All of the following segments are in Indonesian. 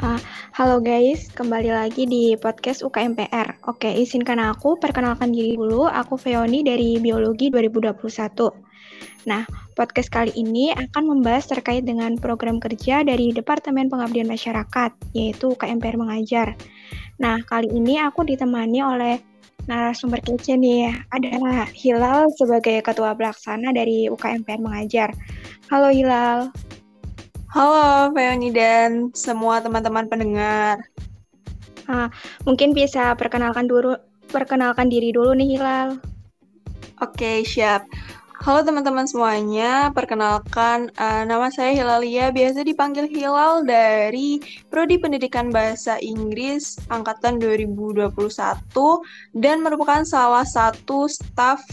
Uh, halo guys, kembali lagi di podcast UKMPR. Oke, izinkan aku perkenalkan diri dulu. Aku Feoni dari Biologi 2021. Nah, podcast kali ini akan membahas terkait dengan program kerja dari Departemen Pengabdian Masyarakat, yaitu UKMPR Mengajar. Nah, kali ini aku ditemani oleh narasumber kece nih. Ada Hilal sebagai Ketua Pelaksana dari UKMPR Mengajar. Halo Hilal. Halo Feoni dan semua teman-teman pendengar. Uh, mungkin bisa perkenalkan dulu perkenalkan diri dulu nih Hilal. Oke, siap. Halo teman-teman semuanya, perkenalkan uh, nama saya Hilalia, biasa dipanggil Hilal dari Prodi Pendidikan Bahasa Inggris angkatan 2021 dan merupakan salah satu staf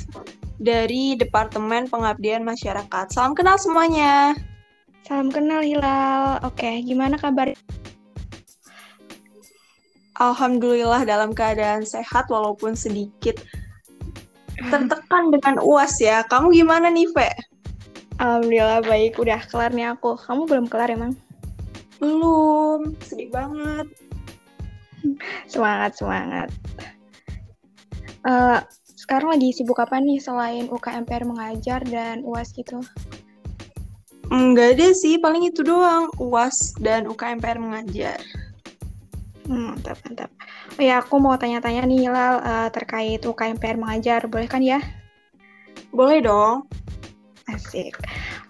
dari Departemen Pengabdian Masyarakat. Salam kenal semuanya. Salam kenal Hilal. Oke, gimana kabar? Alhamdulillah dalam keadaan sehat walaupun sedikit tertekan dengan UAS ya. Kamu gimana nih, Ve? Alhamdulillah baik. Udah kelar nih aku. Kamu belum kelar emang? Belum. Sedih banget. semangat, semangat. Uh, sekarang lagi sibuk apa nih selain UKMPR mengajar dan UAS gitu? Enggak ada sih, paling itu doang. UAS dan UKMPR mengajar. Hmm, mantap, mantap. Oh ya, aku mau tanya-tanya nih, Hilal, uh, terkait UKMPR mengajar. Boleh kan ya? Boleh dong. Asik.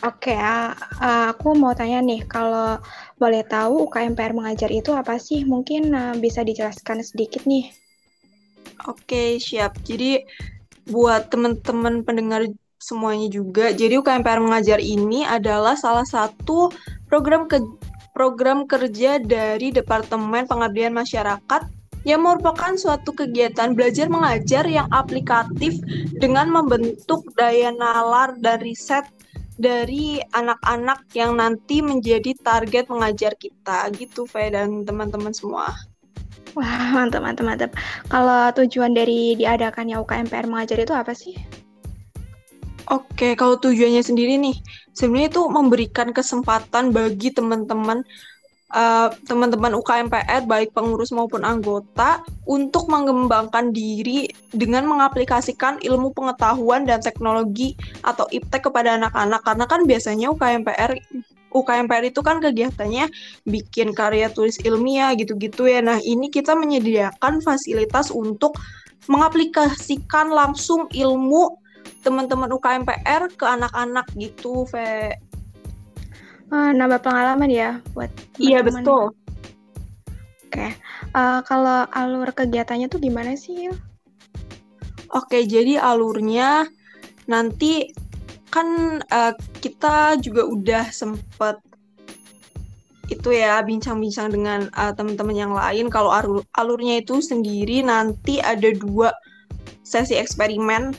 Oke, uh, uh, aku mau tanya nih, kalau boleh tahu UKMPR mengajar itu apa sih? Mungkin uh, bisa dijelaskan sedikit nih. Oke, siap. Jadi, buat teman-teman pendengar semuanya juga. Jadi UKMPR Mengajar ini adalah salah satu program ke program kerja dari Departemen Pengabdian Masyarakat yang merupakan suatu kegiatan belajar mengajar yang aplikatif dengan membentuk daya nalar dan riset dari anak-anak yang nanti menjadi target mengajar kita gitu, Fe dan teman-teman semua. Wah, mantap, mantap, mantap. Kalau tujuan dari diadakannya UKMPR mengajar itu apa sih? Oke, kalau tujuannya sendiri nih, sebenarnya itu memberikan kesempatan bagi teman-teman uh, teman-teman UKMPR baik pengurus maupun anggota untuk mengembangkan diri dengan mengaplikasikan ilmu pengetahuan dan teknologi atau IPTEK kepada anak-anak karena kan biasanya UKMPR UKMPR itu kan kegiatannya bikin karya tulis ilmiah gitu-gitu ya. Nah, ini kita menyediakan fasilitas untuk mengaplikasikan langsung ilmu teman-teman UKMPR ke anak-anak gitu, Ve. Uh, nambah pengalaman ya buat teman-teman. Iya, betul. Oke, uh, kalau alur kegiatannya tuh gimana sih? Oke, jadi alurnya nanti kan uh, kita juga udah sempet itu ya bincang-bincang dengan uh, teman-teman yang lain kalau alur alurnya itu sendiri nanti ada dua sesi eksperimen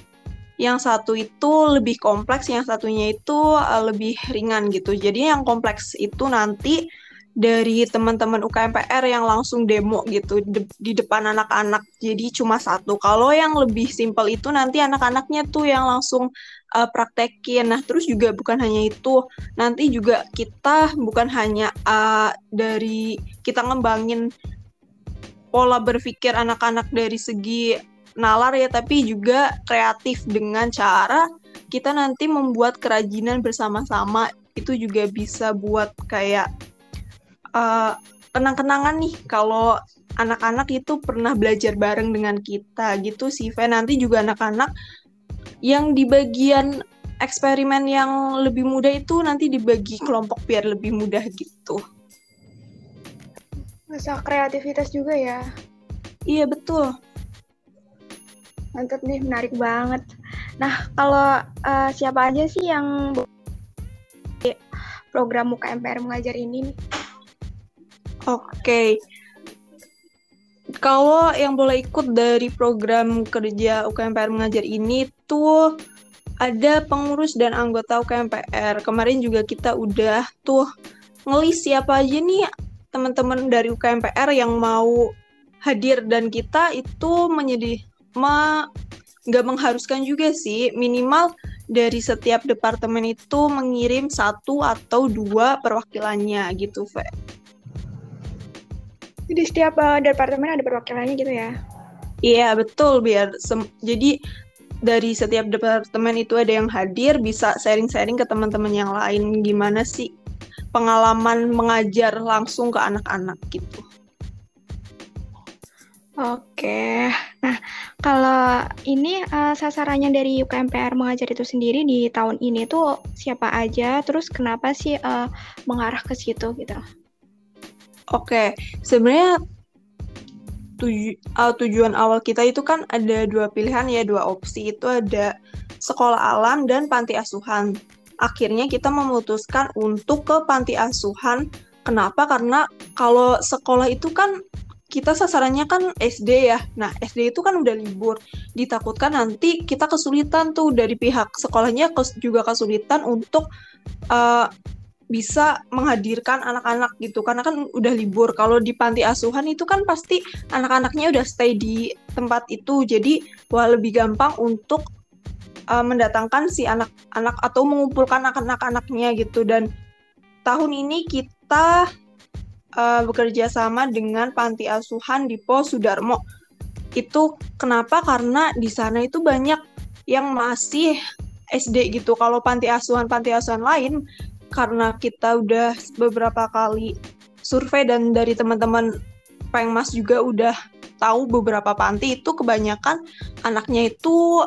yang satu itu lebih kompleks, yang satunya itu uh, lebih ringan gitu. Jadi yang kompleks itu nanti dari teman-teman UKMPR yang langsung demo gitu de di depan anak-anak. Jadi cuma satu. Kalau yang lebih simpel itu nanti anak-anaknya tuh yang langsung uh, praktekin. Nah, terus juga bukan hanya itu. Nanti juga kita bukan hanya uh, dari kita ngembangin pola berpikir anak-anak dari segi nalar ya tapi juga kreatif dengan cara kita nanti membuat kerajinan bersama-sama itu juga bisa buat kayak uh, kenang-kenangan nih kalau anak-anak itu pernah belajar bareng dengan kita gitu sih Ve nanti juga anak-anak yang di bagian eksperimen yang lebih mudah itu nanti dibagi kelompok biar lebih mudah gitu. Masa kreativitas juga ya? Iya betul. Mantap nih, menarik banget. Nah, kalau uh, siapa aja sih yang program UKMPR mengajar ini Oke. Okay. Kalau yang boleh ikut dari program kerja UKMPR mengajar ini tuh ada pengurus dan anggota UKMPR. Kemarin juga kita udah tuh ngelis siapa aja nih teman-teman dari UKMPR yang mau hadir dan kita itu menjadi ma nggak mengharuskan juga sih minimal dari setiap departemen itu mengirim satu atau dua perwakilannya gitu, Ve. Jadi setiap uh, departemen ada perwakilannya gitu ya? Iya betul biar jadi dari setiap departemen itu ada yang hadir bisa sharing-sharing ke teman-teman yang lain gimana sih pengalaman mengajar langsung ke anak-anak gitu. Oke, nah kalau ini uh, sasarannya dari UKMPR mengajar itu sendiri di tahun ini tuh siapa aja, terus kenapa sih uh, mengarah ke situ gitu? Oke, sebenarnya tuju uh, tujuan awal kita itu kan ada dua pilihan ya, dua opsi itu ada sekolah alam dan panti asuhan. Akhirnya kita memutuskan untuk ke panti asuhan. Kenapa? Karena kalau sekolah itu kan kita sasarannya kan SD ya. Nah, SD itu kan udah libur. Ditakutkan nanti kita kesulitan tuh dari pihak sekolahnya juga kesulitan untuk uh, bisa menghadirkan anak-anak gitu karena kan udah libur. Kalau di panti asuhan itu kan pasti anak-anaknya udah stay di tempat itu. Jadi wah lebih gampang untuk uh, mendatangkan si anak-anak atau mengumpulkan anak-anaknya gitu dan tahun ini kita uh, bekerja sama dengan panti asuhan di Pos Sudarmo. Itu kenapa? Karena di sana itu banyak yang masih SD gitu. Kalau panti asuhan panti asuhan lain karena kita udah beberapa kali survei dan dari teman-teman Pengmas juga udah tahu beberapa panti itu kebanyakan anaknya itu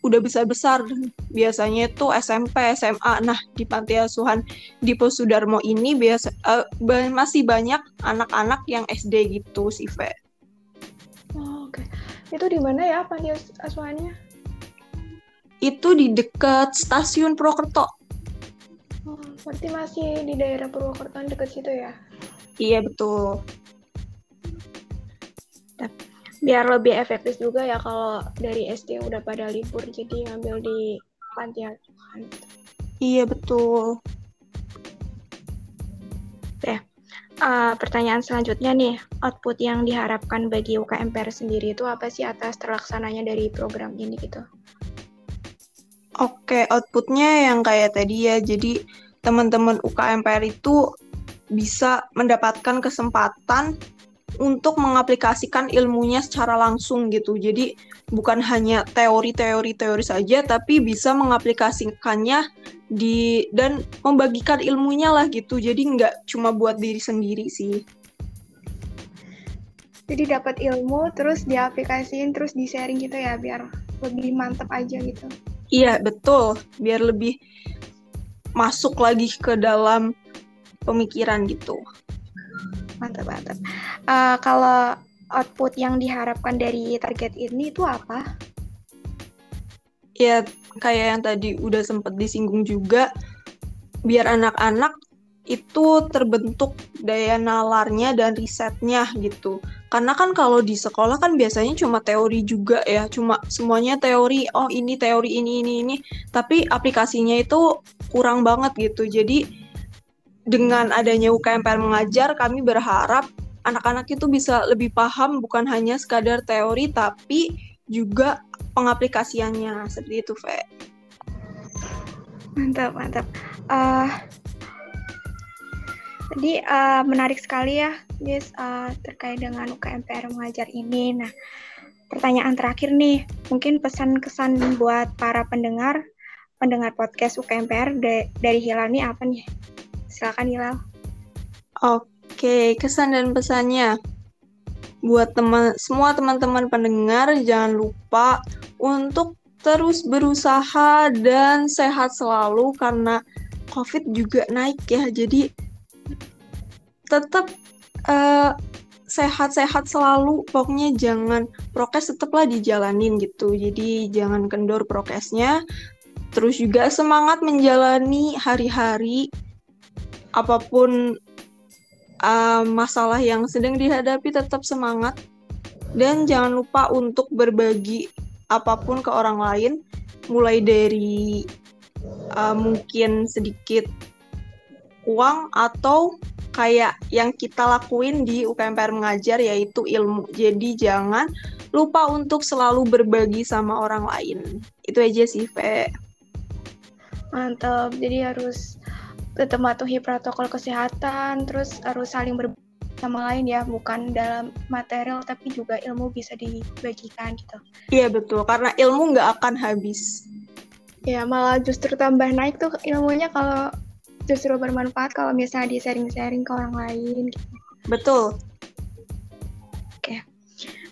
udah besar-besar biasanya itu SMP SMA nah di panti asuhan di Posudarmo ini biasa uh, masih banyak anak-anak yang SD gitu sih Ve. Oh, Oke, okay. itu di mana ya panti asuhannya? Itu di dekat stasiun Purwokerto. Oh, berarti masih di daerah Purwokerto dekat situ ya? Iya betul biar lebih efektif juga ya kalau dari SD udah pada libur jadi ngambil di panti asuhan. Iya betul. Deh, uh, pertanyaan selanjutnya nih, output yang diharapkan bagi UKMPR sendiri itu apa sih atas terlaksananya dari program ini gitu? Oke, outputnya yang kayak tadi ya, jadi teman-teman UKMPR itu bisa mendapatkan kesempatan untuk mengaplikasikan ilmunya secara langsung gitu. Jadi bukan hanya teori-teori-teori saja, tapi bisa mengaplikasikannya di dan membagikan ilmunya lah gitu. Jadi nggak cuma buat diri sendiri sih. Jadi dapat ilmu terus diaplikasiin terus di sharing gitu ya biar lebih mantep aja gitu. Iya betul, biar lebih masuk lagi ke dalam pemikiran gitu mantap mantap. Uh, kalau output yang diharapkan dari target ini itu apa? Ya kayak yang tadi udah sempat disinggung juga, biar anak-anak itu terbentuk daya nalarnya dan risetnya gitu. Karena kan kalau di sekolah kan biasanya cuma teori juga ya, cuma semuanya teori. Oh ini teori ini ini ini, tapi aplikasinya itu kurang banget gitu. Jadi dengan adanya UKMPR mengajar, kami berharap anak-anak itu bisa lebih paham bukan hanya sekadar teori, tapi juga pengaplikasiannya. Seperti itu, Fe. Mantap, mantap. Uh, jadi uh, menarik sekali ya, guys, uh, terkait dengan UKMPR mengajar ini. Nah, pertanyaan terakhir nih, mungkin pesan-kesan buat para pendengar, pendengar podcast UKMPR dari Hilani apa nih? Silakan Hilal. Oke, kesan dan pesannya. Buat teman semua teman-teman pendengar jangan lupa untuk terus berusaha dan sehat selalu karena COVID juga naik ya. Jadi tetap uh, sehat-sehat selalu. Pokoknya jangan prokes tetaplah dijalanin gitu. Jadi jangan kendor prokesnya. Terus juga semangat menjalani hari-hari apa pun uh, masalah yang sedang dihadapi tetap semangat dan jangan lupa untuk berbagi apa pun ke orang lain mulai dari uh, mungkin sedikit uang atau kayak yang kita lakuin di UKMPR mengajar yaitu ilmu. Jadi jangan lupa untuk selalu berbagi sama orang lain. Itu aja sih, Ve. Mantap. Jadi harus tetap mematuhi protokol kesehatan, terus harus saling ber sama lain ya, bukan dalam material tapi juga ilmu bisa dibagikan gitu. Iya betul, karena ilmu nggak akan habis. Ya malah justru tambah naik tuh ilmunya kalau justru bermanfaat kalau misalnya di sharing-sharing ke orang lain. Gitu. Betul. Oke.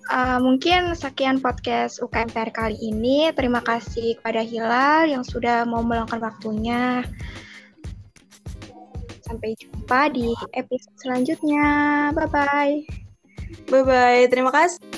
Uh, mungkin sekian podcast UKMPR kali ini. Terima kasih kepada Hilal yang sudah mau meluangkan waktunya. Sampai jumpa di episode selanjutnya. Bye-bye. Bye-bye. Terima kasih.